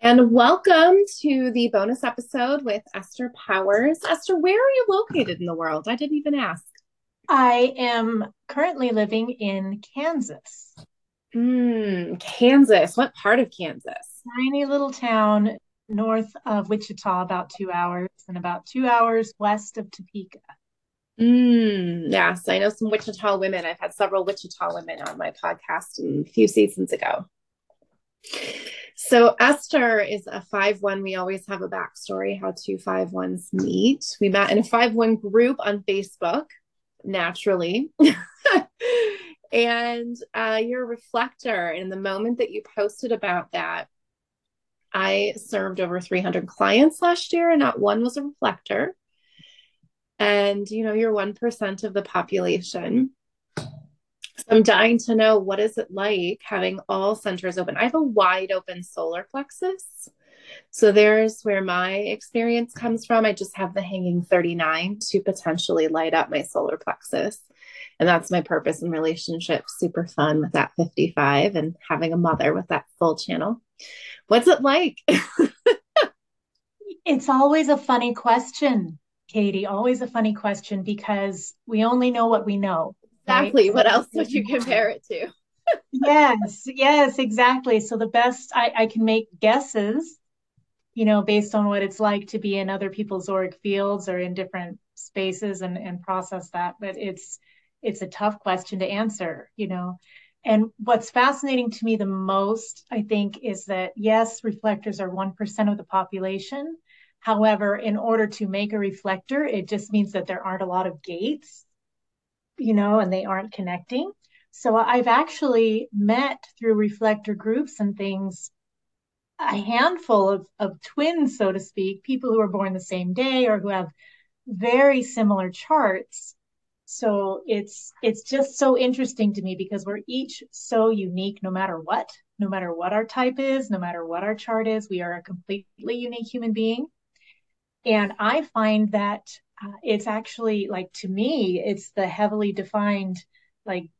And welcome to the bonus episode with Esther Powers. Esther, where are you located in the world? I didn't even ask. I am currently living in Kansas. Mm, Kansas. What part of Kansas? Tiny little town north of Wichita, about two hours, and about two hours west of Topeka. Mm, yes, I know some Wichita women. I've had several Wichita women on my podcast a few seasons ago. So Esther is a 5-1. We always have a backstory how two 5-1s meet. We met in a 5-1 group on Facebook, naturally. and uh, you're a reflector. And the moment that you posted about that, I served over 300 clients last year, and not one was a reflector. And you know, you're 1% of the population. I'm dying to know what is it like having all centers open. I have a wide open solar plexus. So there's where my experience comes from. I just have the hanging 39 to potentially light up my solar plexus. And that's my purpose in relationship. Super fun with that 55 and having a mother with that full channel. What's it like? it's always a funny question, Katie. Always a funny question because we only know what we know. Exactly. Right? What else would you compare it to? yes, yes, exactly. So the best I, I can make guesses, you know, based on what it's like to be in other people's auric fields or in different spaces and, and process that. But it's it's a tough question to answer, you know. And what's fascinating to me the most, I think, is that yes, reflectors are 1% of the population. However, in order to make a reflector, it just means that there aren't a lot of gates you know, and they aren't connecting. So I've actually met through reflector groups and things a handful of, of twins, so to speak, people who are born the same day or who have very similar charts. So it's it's just so interesting to me because we're each so unique no matter what, no matter what our type is, no matter what our chart is, we are a completely unique human being. And I find that uh, it's actually like to me it's the heavily defined like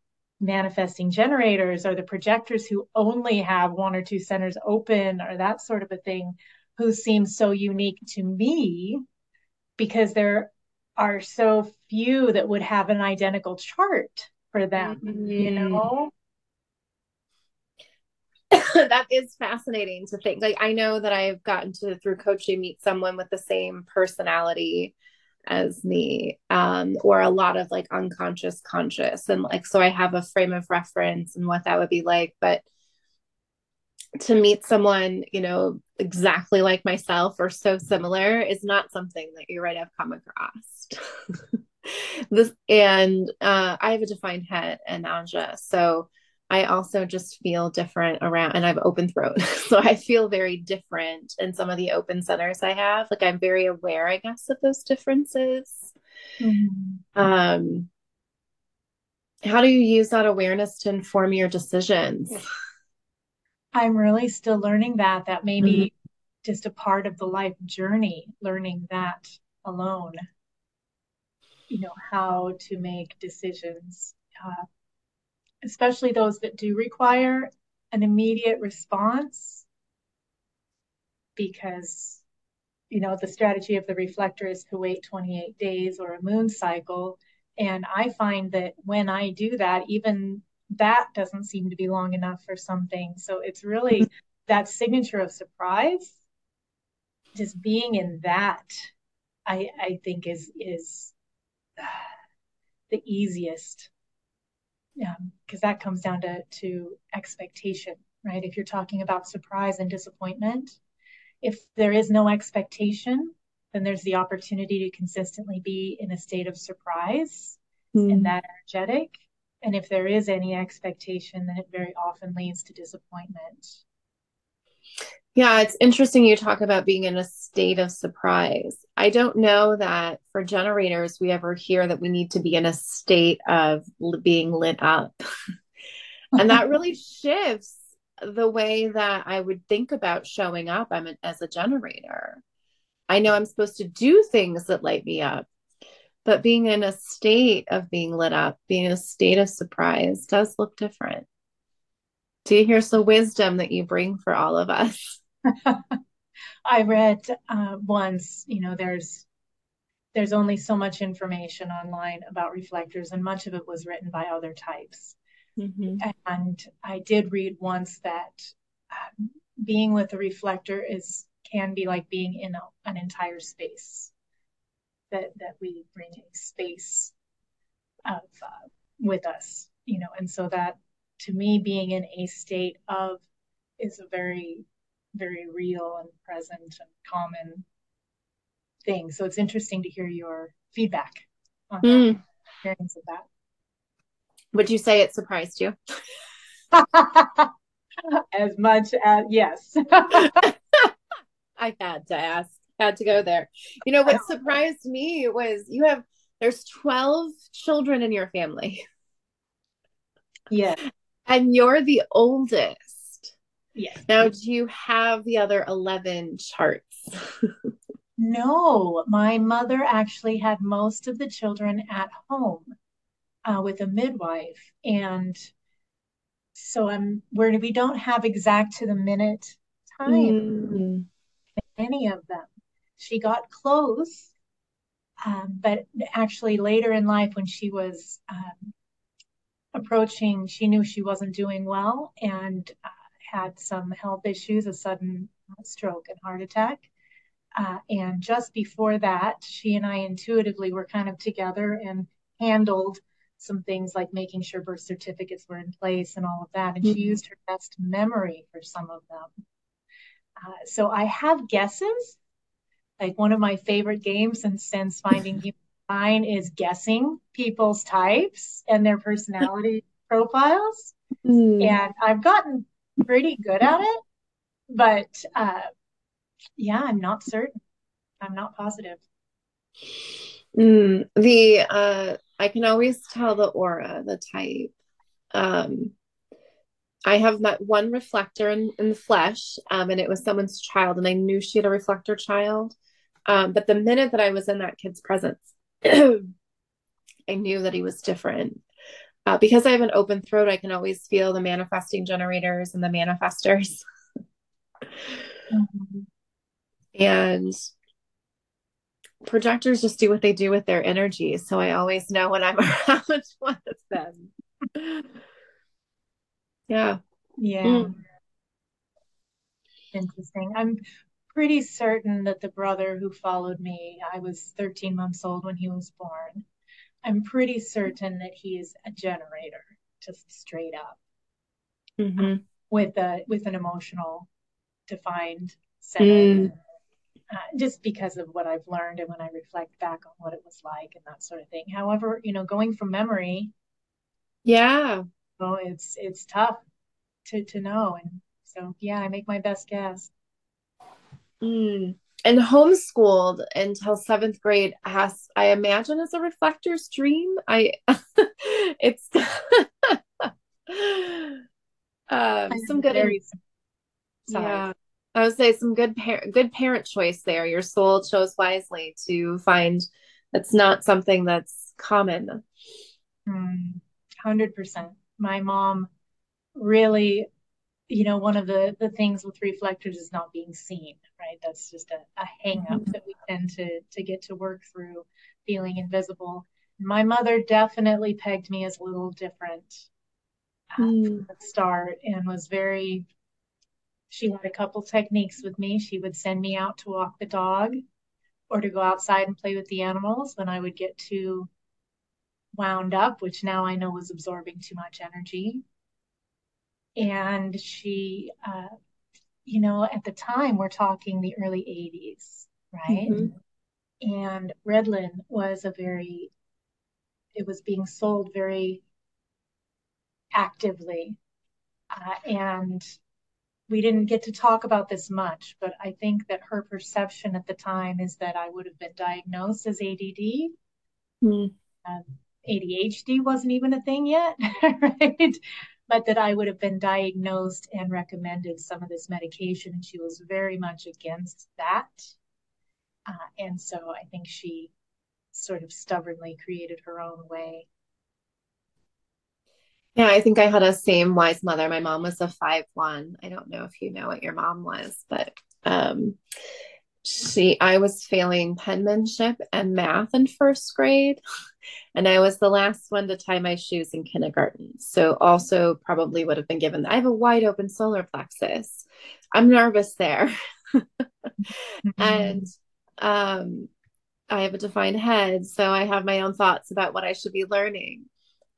manifesting generators or the projectors who only have one or two centers open or that sort of a thing who seem so unique to me because there are so few that would have an identical chart for them mm-hmm. you know that is fascinating to think like i know that i've gotten to through coaching meet someone with the same personality as me um, or a lot of like unconscious conscious. And like so i have a frame of reference and what that would be like. But to meet someone you know exactly like myself or so similar is not something that you're right i've come across. This and uh, i have a defined head and Ajna. So I also just feel different around, and I have open throat. so I feel very different in some of the open centers I have. Like I'm very aware, I guess, of those differences. Mm-hmm. Um, how do you use that awareness to inform your decisions? I'm really still learning that. That may be mm-hmm. just a part of the life journey, learning that alone. You know, how to make decisions. Uh, especially those that do require an immediate response because you know the strategy of the reflector is to wait 28 days or a moon cycle and i find that when i do that even that doesn't seem to be long enough for something so it's really mm-hmm. that signature of surprise just being in that i i think is is the easiest because that comes down to to expectation, right? If you're talking about surprise and disappointment, if there is no expectation, then there's the opportunity to consistently be in a state of surprise mm. and that energetic. And if there is any expectation, then it very often leads to disappointment. Yeah, it's interesting you talk about being in a state of surprise. I don't know that for generators we ever hear that we need to be in a state of being lit up. and that really shifts the way that I would think about showing up I'm as a generator. I know I'm supposed to do things that light me up, but being in a state of being lit up, being in a state of surprise does look different. Do you hear some wisdom that you bring for all of us? I read uh, once, you know, there's there's only so much information online about reflectors, and much of it was written by other types. Mm-hmm. And I did read once that um, being with a reflector is can be like being in a, an entire space. That that we bring a space of uh, with us, you know, and so that to me being in a state of is a very very real and present and common thing. So it's interesting to hear your feedback on mm. experience of that. Would you say it surprised you? as much as yes. I had to ask, had to go there. You know what surprised me was you have there's 12 children in your family. Yeah. And you're the oldest. Yes. Now, do you have the other 11 charts? no, my mother actually had most of the children at home uh, with a midwife. And so I'm where we don't have exact to the minute time mm. any of them. She got close, um, but actually later in life when she was um, approaching, she knew she wasn't doing well and uh, had some health issues, a sudden stroke and heart attack. Uh, and just before that, she and I intuitively were kind of together and handled some things like making sure birth certificates were in place and all of that. And mm-hmm. she used her best memory for some of them. Uh, so I have guesses. Like one of my favorite games and since finding human is guessing people's types and their personality profiles. Mm. And I've gotten pretty good at it, but uh, yeah, I'm not certain. I'm not positive. Mm, the uh, I can always tell the aura, the type. Um, I have met one reflector in, in the flesh, um, and it was someone's child, and I knew she had a reflector child. Um, but the minute that I was in that kid's presence, I knew that he was different. Uh, because I have an open throat, I can always feel the manifesting generators and the manifestors. mm-hmm. And projectors just do what they do with their energy. So I always know when I'm around one of them. Yeah. Yeah. Mm. Interesting. I'm pretty certain that the brother who followed me, I was 13 months old when he was born. I'm pretty certain that he is a generator, just straight up, mm-hmm. with a with an emotional defined center. Mm uh, just because of what I've learned and when I reflect back on what it was like and that sort of thing. However, you know, going from memory, yeah, well, it's it's tough to to know, and so yeah, I make my best guess. Mm. And homeschooled until seventh grade has, I imagine, is a reflector's dream. I, it's um, some good. Very, yeah I would say some good parent, good parent choice there. Your soul chose wisely to find that's not something that's common. Hmm, hundred percent. My mom really, you know, one of the the things with reflectors is not being seen. Right, that's just a, a hang up mm-hmm. that we tend to to get to work through, feeling invisible. My mother definitely pegged me as a little different uh, mm. from the start and was very she had a couple techniques with me. She would send me out to walk the dog or to go outside and play with the animals when I would get too wound up, which now I know was absorbing too much energy. And she, uh, you know, at the time, we're talking the early 80s, right? Mm-hmm. And Ritalin was a very, it was being sold very actively. Uh, and we didn't get to talk about this much, but I think that her perception at the time is that I would have been diagnosed as ADD. Mm. Um, ADHD wasn't even a thing yet, right? But that I would have been diagnosed and recommended some of this medication. And she was very much against that. Uh, and so I think she sort of stubbornly created her own way Yeah, I think I had a same wise mother. My mom was a five one. I don't know if you know what your mom was, but um, she I was failing penmanship and math in first grade. And I was the last one to tie my shoes in kindergarten. So also probably would have been given I have a wide open solar plexus. I'm nervous there. mm-hmm. And um I have a defined head, so I have my own thoughts about what I should be learning.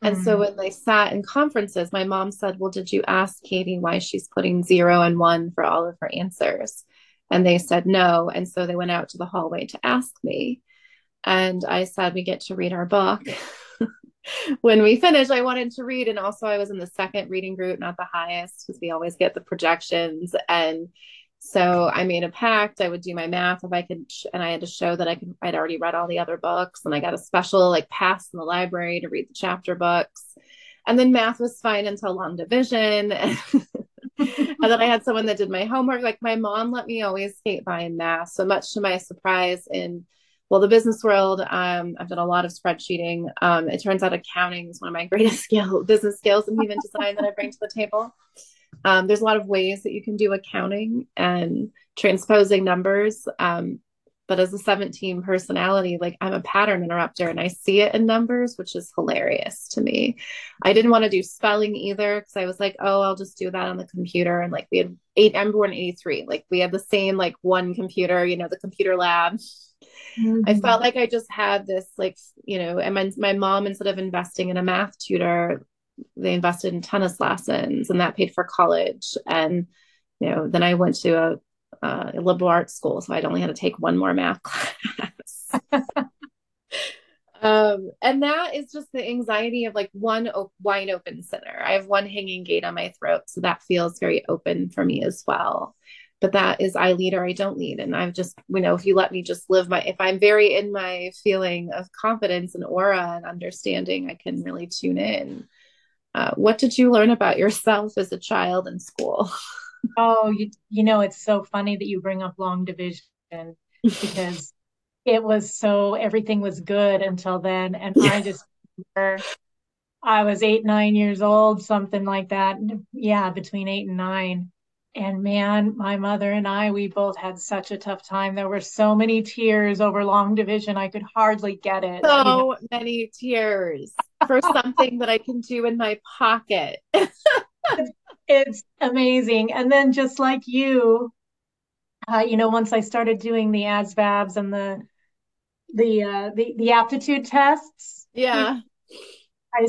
And mm-hmm. so when they sat in conferences, my mom said, Well, did you ask Katie why she's putting zero and one for all of her answers? And they said no. And so they went out to the hallway to ask me. And I said, We get to read our book. when we finished, I wanted to read. And also, I was in the second reading group, not the highest, because we always get the projections. And so I made a pact. I would do my math if I could, and I had to show that I could. I'd already read all the other books, and I got a special like pass in the library to read the chapter books. And then math was fine until long division. and then I had someone that did my homework. Like my mom let me always skate by in math. So much to my surprise, in well, the business world, um, I've done a lot of spreadsheeting. Um, it turns out accounting is one of my greatest skill business skills and even design that I bring to the table. Um, there's a lot of ways that you can do accounting and transposing numbers. Um, but as a 17 personality, like I'm a pattern interrupter and I see it in numbers, which is hilarious to me. I didn't want to do spelling either because I was like, oh, I'll just do that on the computer. And like we had eight, I'm born 83. Like we had the same like one computer, you know, the computer lab. Mm-hmm. I felt like I just had this like, you know, and my, my mom, instead of investing in a math tutor, they invested in tennis lessons and that paid for college. And you know then i went to a, a liberal arts school so i'd only had to take one more math class. Um, and that is just the anxiety of like one op- wide open center. I have one hanging gate on my throat so that feels very open for me as well but that is i lead or i don't lead and i've just you know if you let me just live my if i'm very in my feeling of confidence and aura and understanding i can really tune in uh, what did you learn about yourself as a child in school? oh, you, you know, it's so funny that you bring up long division because it was so everything was good until then. And yeah. I just I was eight, nine years old, something like that. Yeah, between eight and nine. And man, my mother and I, we both had such a tough time. There were so many tears over long division. I could hardly get it. So you know? many tears for something that I can do in my pocket. it's amazing. And then just like you, uh, you know, once I started doing the ASVABs and the the uh, the the aptitude tests, yeah, I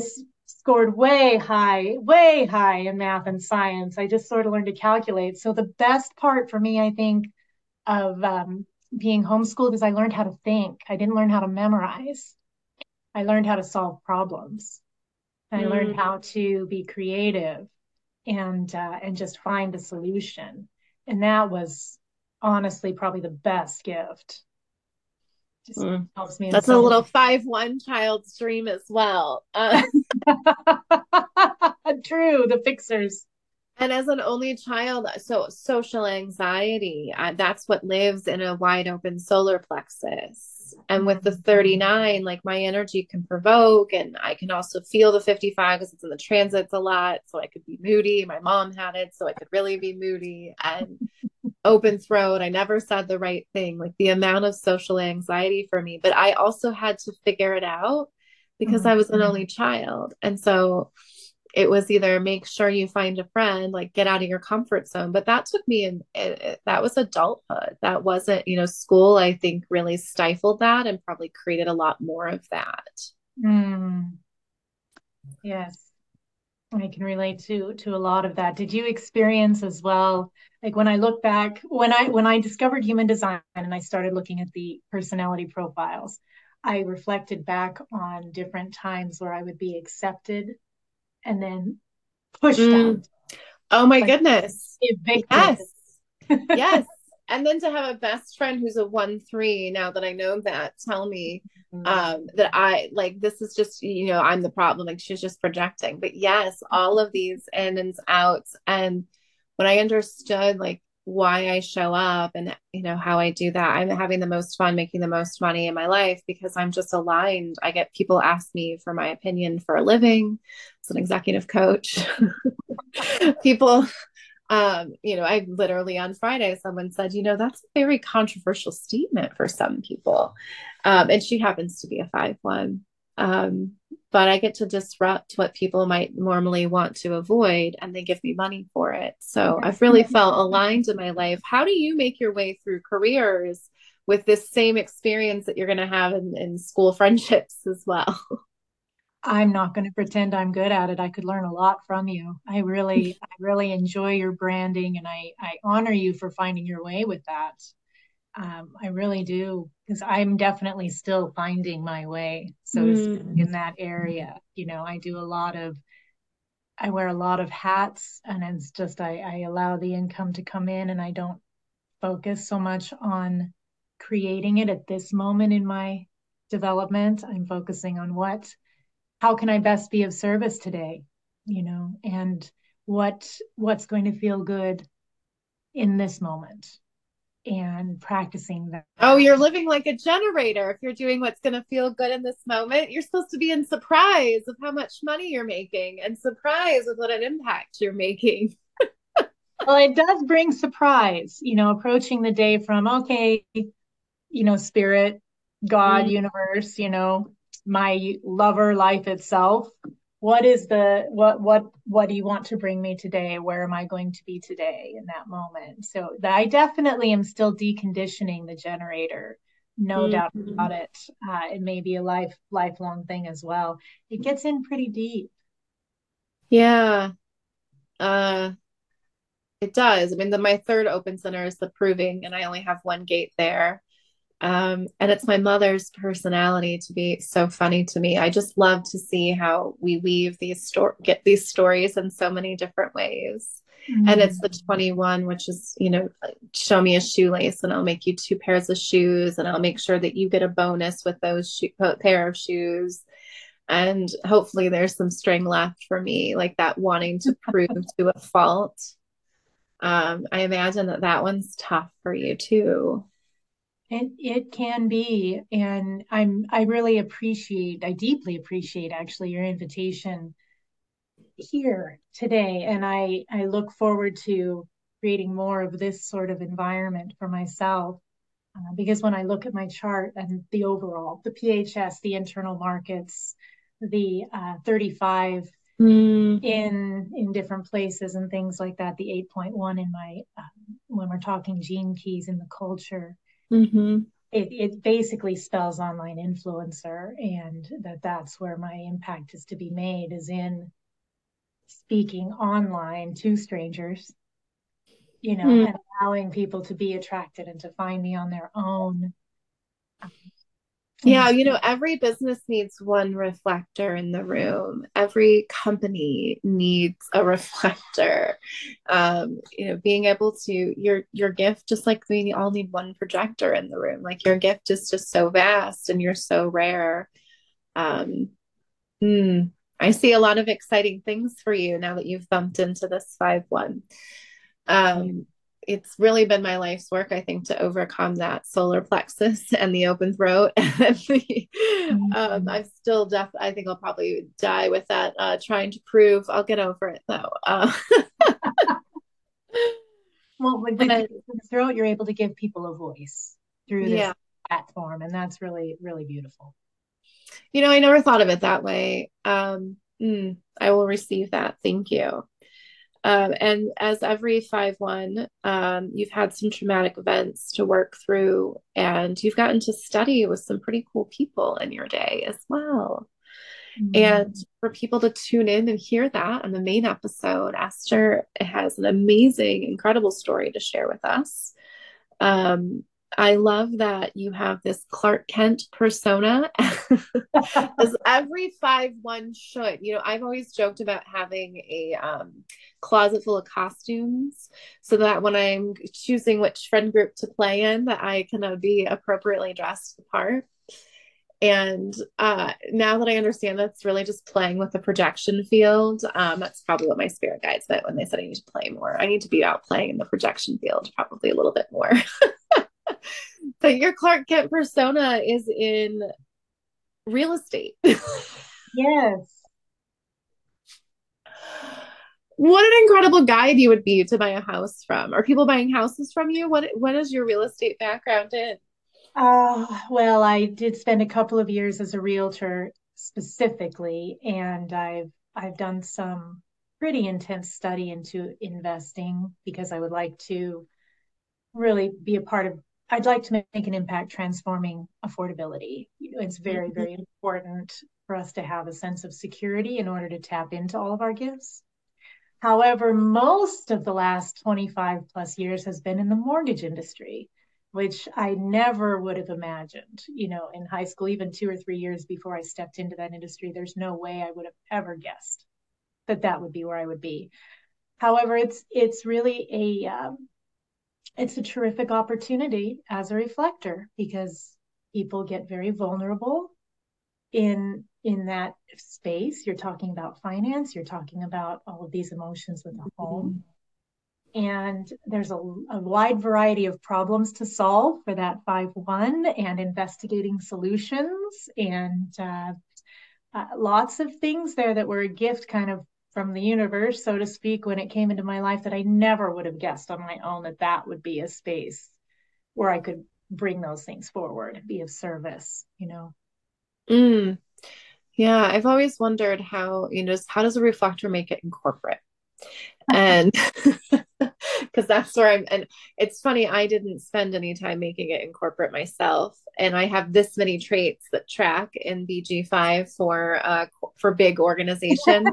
scored way high, way high in math and science. I just sort of learned to calculate. So the best part for me, I think, of um, being homeschooled is I learned how to think. I didn't learn how to memorize. I learned how to solve problems. Mm. I learned mm. how to be creative and uh, and just find a solution. And that was honestly probably the best gift. Just mm. helps me. That's a little five one child's dream as well. Uh- True, the fixers. And as an only child, so social anxiety, uh, that's what lives in a wide open solar plexus. And with the mm-hmm. 39, like my energy can provoke, and I can also feel the 55 because it's in the transits a lot. So I could be moody. My mom had it, so I could really be moody and open throat. I never said the right thing, like the amount of social anxiety for me. But I also had to figure it out because mm-hmm. I was an mm-hmm. only child. And so it was either make sure you find a friend, like get out of your comfort zone. But that took me in, it, it, that was adulthood. That wasn't, you know, school, I think really stifled that and probably created a lot more of that. Mm. Yes. I can relate to to a lot of that. Did you experience as well like when I look back when I when I discovered human design and I started looking at the personality profiles, I reflected back on different times where I would be accepted and then pushed mm. out. Oh my like, goodness. Yes. yes. And then to have a best friend who's a one three, now that I know that, tell me mm-hmm. um, that I like this is just, you know, I'm the problem. Like she's just projecting. But yes, all of these in and outs. And when I understood like why I show up and you know how I do that. I'm having the most fun making the most money in my life because I'm just aligned. I get people ask me for my opinion for a living as an executive coach. people um, you know, I literally on Friday someone said, you know, that's a very controversial statement for some people. Um, and she happens to be a five one. Um, but I get to disrupt what people might normally want to avoid and they give me money for it. So I've really felt aligned in my life. How do you make your way through careers with this same experience that you're going to have in, in school friendships as well? I'm not going to pretend I'm good at it. I could learn a lot from you. I really, I really enjoy your branding and I, I honor you for finding your way with that. Um, I really do because I'm definitely still finding my way. So mm. in that area, you know, I do a lot of, I wear a lot of hats, and it's just I, I allow the income to come in, and I don't focus so much on creating it at this moment in my development. I'm focusing on what, how can I best be of service today, you know, and what what's going to feel good in this moment and practicing that. Oh, you're living like a generator. If you're doing what's going to feel good in this moment, you're supposed to be in surprise of how much money you're making and surprise with what an impact you're making. well, it does bring surprise, you know, approaching the day from, okay, you know, spirit, God, mm. universe, you know, my lover, life itself what is the what what what do you want to bring me today? Where am i going to be today in that moment? So i definitely am still deconditioning the generator no mm-hmm. doubt about it. Uh, it may be a life lifelong thing as well. It gets in pretty deep. Yeah. Uh it does. I mean the my third open center is the proving and i only have one gate there um, and it's my mother's personality to be so funny to me. I just love to see how we weave these sto- get these stories in so many different ways. Mm-hmm. And it's the 21, which is, you know, show me a shoelace and I'll make you two pairs of shoes and I'll make sure that you get a bonus with those sho- pair of shoes. And hopefully there's some string left for me, like that wanting to prove to a fault. Um, I imagine that that one's tough for you too. It it can be, and I'm I really appreciate, I deeply appreciate actually your invitation here today, and I I look forward to creating more of this sort of environment for myself. Uh, because when I look at my chart and the overall, the PHS, the internal markets, the uh, 35 mm. in in different places and things like that, the 8.1 in my uh, when we're talking gene keys in the culture, Mm-hmm. It, it basically spells online influencer, and that that's where my impact is to be made is in speaking online to strangers, you know, mm. and allowing people to be attracted and to find me on their own. Yeah, you know, every business needs one reflector in the room. Every company needs a reflector. Um, you know, being able to your your gift, just like we all need one projector in the room. Like your gift is just so vast and you're so rare. Um, hmm, I see a lot of exciting things for you now that you've bumped into this five one. Um, it's really been my life's work, I think, to overcome that solar plexus and the open throat. mm-hmm. um, I'm still deaf. I think I'll probably die with that, uh, trying to prove I'll get over it though. Uh, well, with the throat, you're able to give people a voice through this yeah. platform, and that's really, really beautiful. You know, I never thought of it that way. Um, mm, I will receive that. Thank you. Um, and as every 5 1, um, you've had some traumatic events to work through, and you've gotten to study with some pretty cool people in your day as well. Mm-hmm. And for people to tune in and hear that on the main episode, Esther has an amazing, incredible story to share with us. Um, I love that you have this Clark Kent persona, as every five one should. You know, I've always joked about having a um, closet full of costumes, so that when I'm choosing which friend group to play in, that I can uh, be appropriately dressed the part. and uh, now that I understand that's really just playing with the projection field, um, that's probably what my spirit guides meant when they said I need to play more. I need to be out playing in the projection field probably a little bit more. but your Clark Kent persona is in real estate. yes. What an incredible guide you would be to buy a house from. Are people buying houses from you? What what is your real estate background in? Uh, well, I did spend a couple of years as a realtor specifically, and I've I've done some pretty intense study into investing because I would like to really be a part of I'd like to make an impact transforming affordability. You know, it's very, mm-hmm. very important for us to have a sense of security in order to tap into all of our gifts. However, most of the last 25 plus years has been in the mortgage industry which I never would have imagined, you know, in high school, even two or three years before I stepped into that industry. There's no way I would have ever guessed that that would be where I would be. However, it's it's really a um, it's a terrific opportunity as a reflector because people get very vulnerable in in that space. You're talking about finance. You're talking about all of these emotions with the home. Mm-hmm and there's a, a, wide variety of problems to solve for that 5-1 and investigating solutions and uh, uh, lots of things there that were a gift kind of from the universe so to speak when it came into my life that i never would have guessed on my own that that would be a space where i could bring those things forward be of service you know mm. yeah i've always wondered how you know how does a reflector make it in corporate and because that's where I'm. And it's funny, I didn't spend any time making it in corporate myself, and I have this many traits that track in BG5 for uh, for big organizations.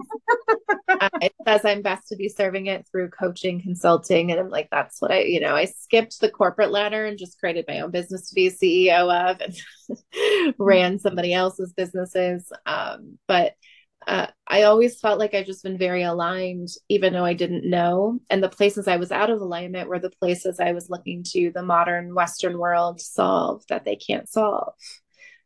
uh, it says I'm best to be serving it through coaching, consulting, and I'm like, that's what I, you know, I skipped the corporate ladder and just created my own business to be CEO of, and ran somebody else's businesses. Um, but uh, I always felt like I've just been very aligned, even though I didn't know. And the places I was out of alignment were the places I was looking to the modern Western world solve that they can't solve.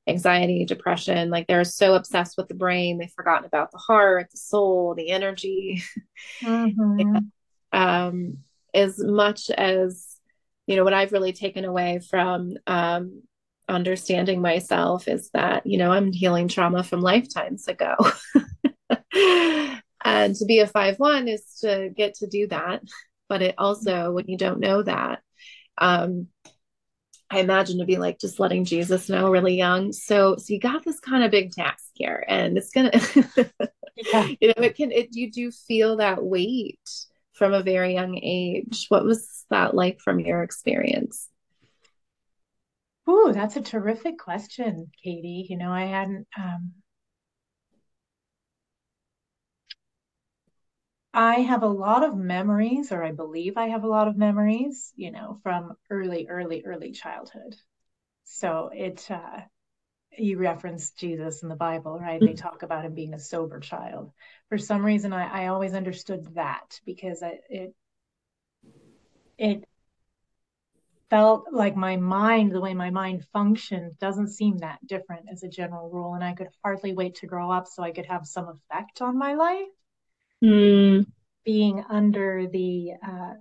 Anxiety, depression, like they're so obsessed with the brain, they've forgotten about the heart, the soul, the energy. Mm-hmm. and, um, as much as, you know, what I've really taken away from um, understanding myself is that you know i'm healing trauma from lifetimes ago. And to be a 5-1 is to get to do that. But it also when you don't know that um i imagine to be like just letting jesus know really young. So so you got this kind of big task here and it's gonna yeah. you know it can it you do feel that weight from a very young age. What was that like from your experience Ooh, that's a terrific question, Katie. You know, I hadn't um, I have a lot of memories, or I believe I have a lot of memories, you know, from early, early, early childhood. So it, uh, you referenced Jesus in the Bible, right? Mm-hmm. They talk about him being a sober child. For some reason, I, I always understood that because I, it, it felt like my mind, the way my mind functioned, doesn't seem that different as a general rule. And I could hardly wait to grow up so I could have some effect on my life. Mm. Being under the uh,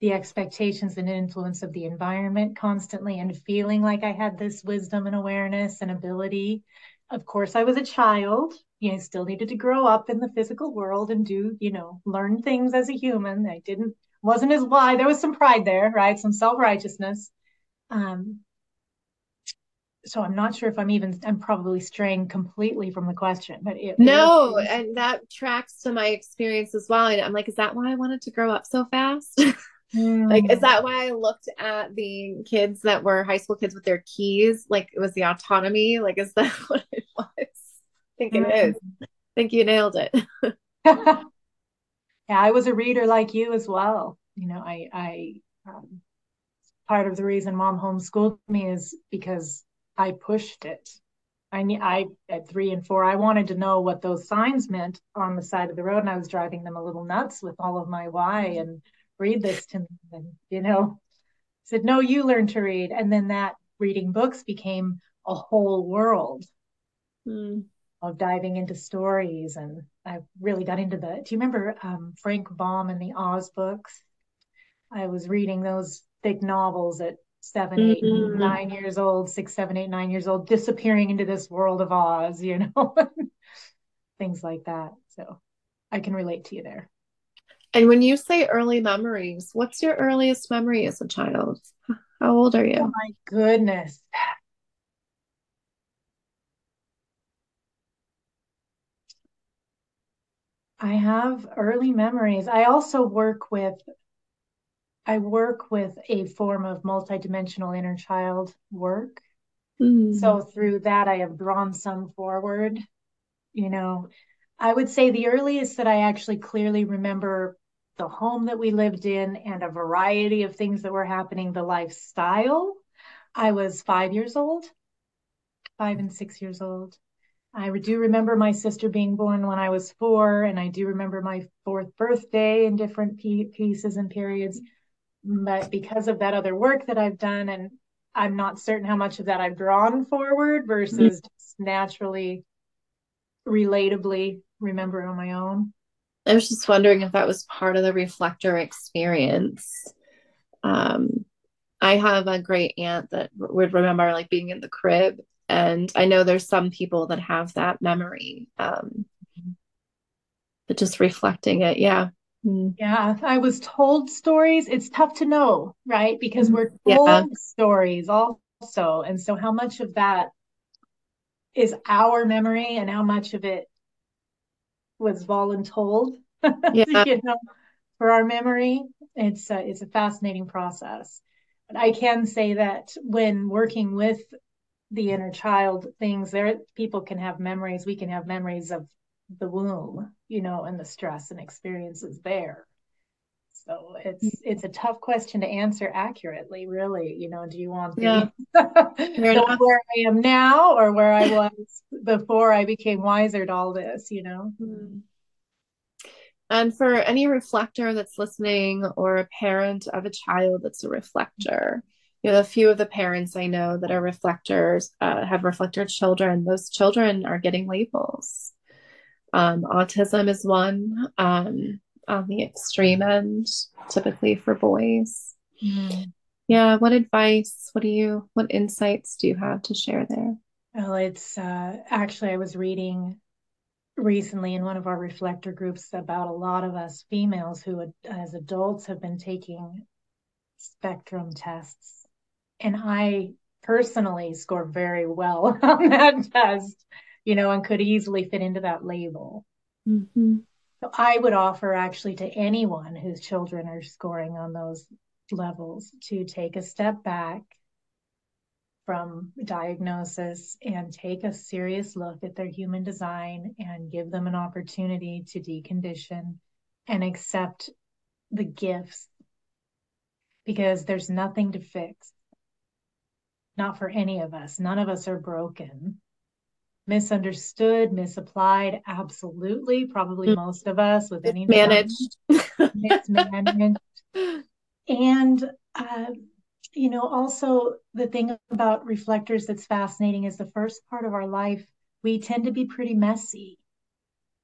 the expectations and influence of the environment constantly and feeling like I had this wisdom and awareness and ability. Of course, I was a child. You know, still needed to grow up in the physical world and do, you know, learn things as a human. I didn't wasn't as wide. There was some pride there, right? Some self righteousness. Um, so I'm not sure if I'm even. I'm probably straying completely from the question, but it, no, was, and that tracks to my experience as well. And I'm like, is that why I wanted to grow up so fast? Mm. like, is that why I looked at the kids that were high school kids with their keys? Like, it was the autonomy. Like, is that what it was? I think it mm. is. I think you nailed it. yeah, I was a reader like you as well. You know, I, I, um, part of the reason mom homeschooled me is because I pushed it. I, I, at three and four, I wanted to know what those signs meant on the side of the road. And I was driving them a little nuts with all of my why and read this to me. And, you know, said, no, you learn to read. And then that reading books became a whole world mm. Of diving into stories. And I really got into the. Do you remember um, Frank Baum and the Oz books? I was reading those thick novels at 7 mm-hmm. nine years old, six, seven, eight, nine years old, disappearing into this world of Oz, you know, things like that. So I can relate to you there. And when you say early memories, what's your earliest memory as a child? How old are you? Oh my goodness. I have early memories. I also work with I work with a form of multidimensional inner child work. Mm. So through that I have drawn some forward. You know, I would say the earliest that I actually clearly remember the home that we lived in and a variety of things that were happening, the lifestyle. I was five years old, five and six years old. I do remember my sister being born when I was four, and I do remember my fourth birthday in different pieces and periods. But because of that other work that I've done, and I'm not certain how much of that I've drawn forward versus mm-hmm. just naturally, relatably remember on my own. I was just wondering if that was part of the reflector experience. Um, I have a great aunt that would remember like being in the crib, and I know there's some people that have that memory. Um, but just reflecting it, yeah. Mm. Yeah, I was told stories. It's tough to know, right? Because we're told yeah. stories also. And so, how much of that is our memory and how much of it was voluntold, yeah. you know, for our memory. It's a, it's a fascinating process. But I can say that when working with the inner child things, there people can have memories. We can have memories of the womb, you know, and the stress and experiences there. So it's it's a tough question to answer accurately, really. You know, do you want the, yeah. the where I am now or where I was before I became wiser to all this, you know? Hmm. And for any reflector that's listening or a parent of a child that's a reflector, you know, a few of the parents I know that are reflectors uh, have reflector children. Those children are getting labels. Um, autism is one. Um, on the extreme end, typically for boys. Mm. Yeah. What advice, what do you, what insights do you have to share there? Well, it's uh, actually, I was reading recently in one of our reflector groups about a lot of us females who, as adults, have been taking spectrum tests. And I personally score very well on that test, you know, and could easily fit into that label. Mm-hmm. So I would offer actually to anyone whose children are scoring on those levels to take a step back from diagnosis and take a serious look at their human design and give them an opportunity to decondition and accept the gifts because there's nothing to fix. Not for any of us. None of us are broken misunderstood, misapplied, absolutely. Probably mm. most of us with any managed, mismanaged, and uh, you know, also the thing about reflectors that's fascinating is the first part of our life we tend to be pretty messy,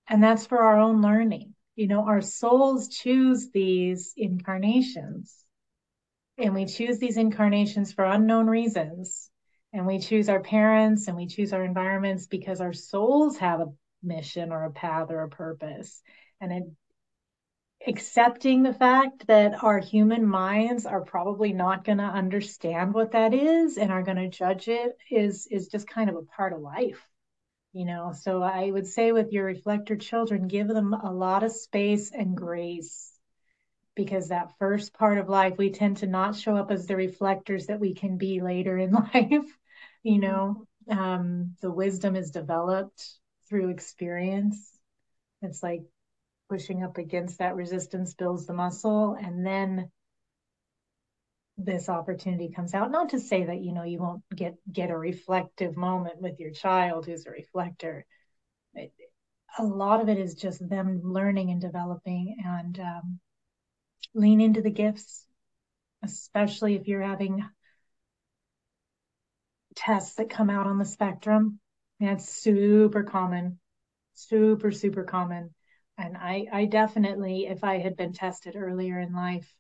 and that's for our own learning. You know, our souls choose these incarnations, and we choose these incarnations for unknown reasons. And we choose our parents and we choose our environments because our souls have a mission or a path or a purpose. And it, accepting the fact that our human minds are probably not going to understand what that is and are going to judge it is is just kind of a part of life you know? So i would say with your reflector children give them a lot of space and grace because that first part of life we tend to not show up as the reflectors that we can be later in life you know? Um, the wisdom is developed through experience. It's like pushing up against that resistance builds the muscle and then this opportunity comes out. Not to say that you know you won't get get a reflective moment with your child who's a reflector. It, a lot of it is just them learning and developing and um, lean into the gifts especially if you're having tests that come out on the spectrum. That's super common, super, super common. And I, I definitely, if I had been tested earlier in life,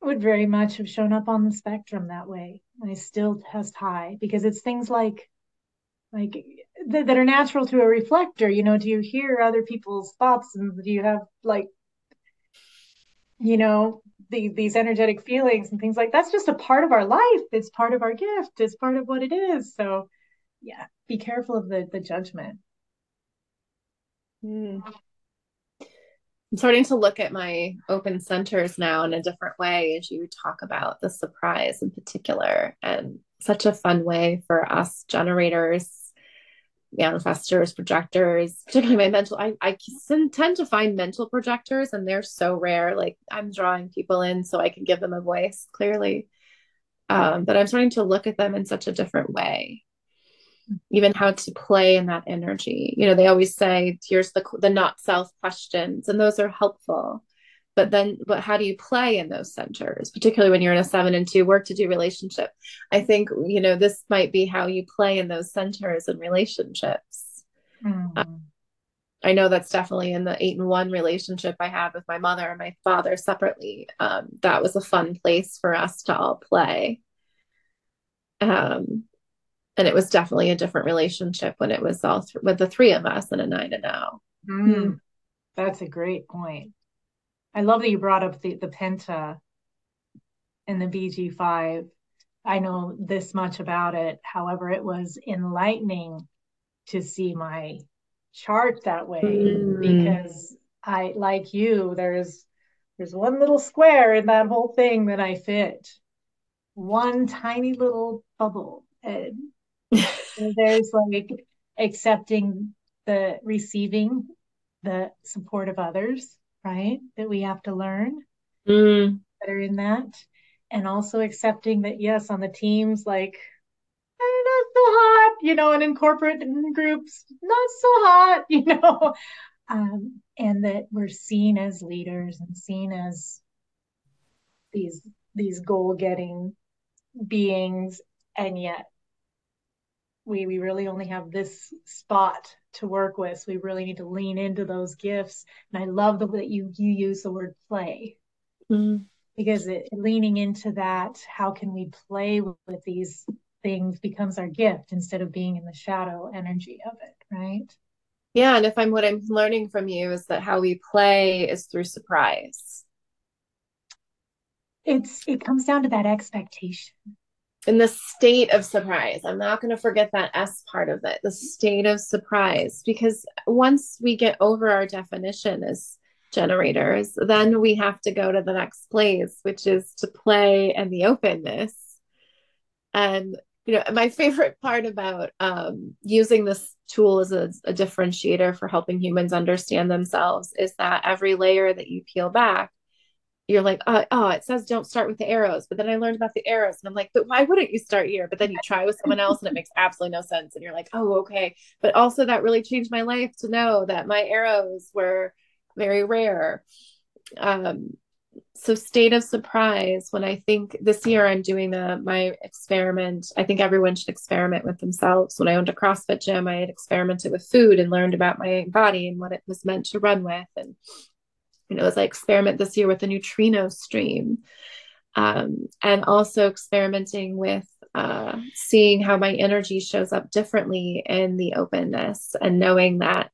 would very much have shown up on the spectrum that way. I still test high because it's things like, like th- that are natural to a reflector. You know, do you hear other people's thoughts and do you have like, you know, the, these energetic feelings and things like that's just a part of our life. It's part of our gift. It's part of what it is. So, yeah, be careful of the the judgment. Mm. I'm starting to look at my open centers now in a different way as you talk about the surprise in particular, and such a fun way for us generators, manifestors, projectors, particularly my mental. I, I tend to find mental projectors, and they're so rare. Like I'm drawing people in so I can give them a voice clearly. Um, but I'm starting to look at them in such a different way even how to play in that energy. You know, they always say, here's the, the not self questions, and those are helpful. But then, but how do you play in those centers, particularly when you're in a seven and two work to do relationship? I think, you know, this might be how you play in those centers and relationships. Mm-hmm. Uh, I know that's definitely in the eight and one relationship I have with my mother and my father separately. Um, that was a fun place for us to all play. Um, and it was definitely a different relationship when it was all th- with the three of us and a nine and now. Mm, that's a great point. I love that you brought up the, the penta and the BG5. I know this much about it. However, it was enlightening to see my chart that way mm. because I, like you, there's there's one little square in that whole thing that I fit. One tiny little bubble. And there's like accepting the receiving the support of others, right? That we have to learn mm. that are in that. And also accepting that, yes, on the teams, like, eh, not so hot, you know, and in corporate groups, not so hot, you know. Um, and that we're seen as leaders and seen as these these goal getting beings and yet we we really only have this spot to work with. So we really need to lean into those gifts. And I love the way that you you use the word play. Mm. Because it, leaning into that, how can we play with, with these things becomes our gift instead of being in the shadow energy of it, right? Yeah, and if I'm what I'm learning from you is that how we play is through surprise. It's it comes down to that expectation in the state of surprise. I'm not going to forget that S part of it, the state of surprise, because once we get over our definition as generators, then we have to go to the next place, which is to play and the openness. And, you know, my favorite part about um, using this tool as a, a differentiator for helping humans understand themselves is that every layer that you peel back, you're like, oh, oh, it says don't start with the arrows. But then I learned about the arrows and I'm like, but why wouldn't you start here? But then you try with someone else and it makes absolutely no sense. And you're like, oh, okay. But also that really changed my life to know that my arrows were very rare. Um, so state of surprise when I think this year I'm doing the my experiment. I think everyone should experiment with themselves. When I owned a CrossFit gym, I had experimented with food and learned about my body and what it was meant to run with. And you know, as I experiment this year with the neutrino stream, um, and also experimenting with uh, seeing how my energy shows up differently in the openness and knowing that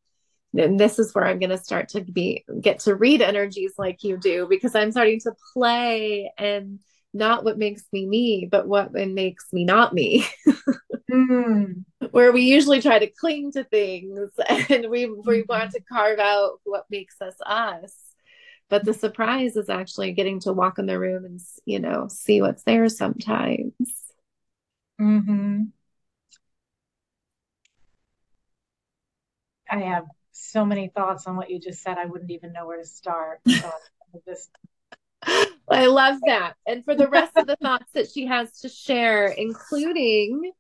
and this is where I'm going to start to be get to read energies like you do because I'm starting to play and not what makes me me, but what makes me not me. mm. Where we usually try to cling to things and we we want mm-hmm. to carve out what makes us us but the surprise is actually getting to walk in the room and you know see what's there sometimes mm-hmm. i have so many thoughts on what you just said i wouldn't even know where to start so just I love that. And for the rest of the thoughts that she has to share, including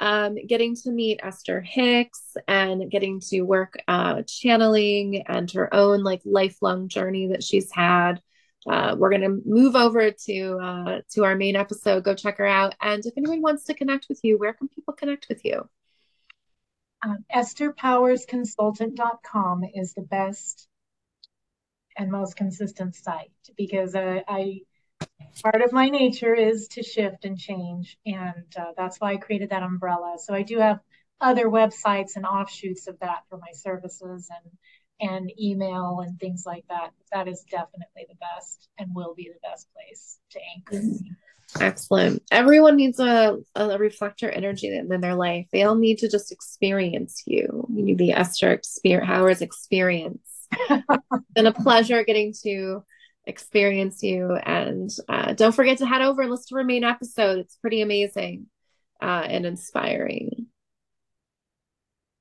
um, getting to meet Esther Hicks and getting to work uh, channeling and her own like lifelong journey that she's had uh, we're going to move over to uh, to our main episode. Go check her out. And if anyone wants to connect with you, where can people connect with you? Um, EstherPowersConsultant.com is the best and most consistent site because I part of my nature is to shift and change, and uh, that's why I created that umbrella. So I do have other websites and offshoots of that for my services and and email and things like that. That is definitely the best and will be the best place to anchor. Excellent. Everyone needs a, a reflector energy in, in their life. They all need to just experience you. You need the Esther experience, Howard's experience. it's been a pleasure getting to experience you. And uh, don't forget to head over and listen to our main episode. It's pretty amazing uh, and inspiring.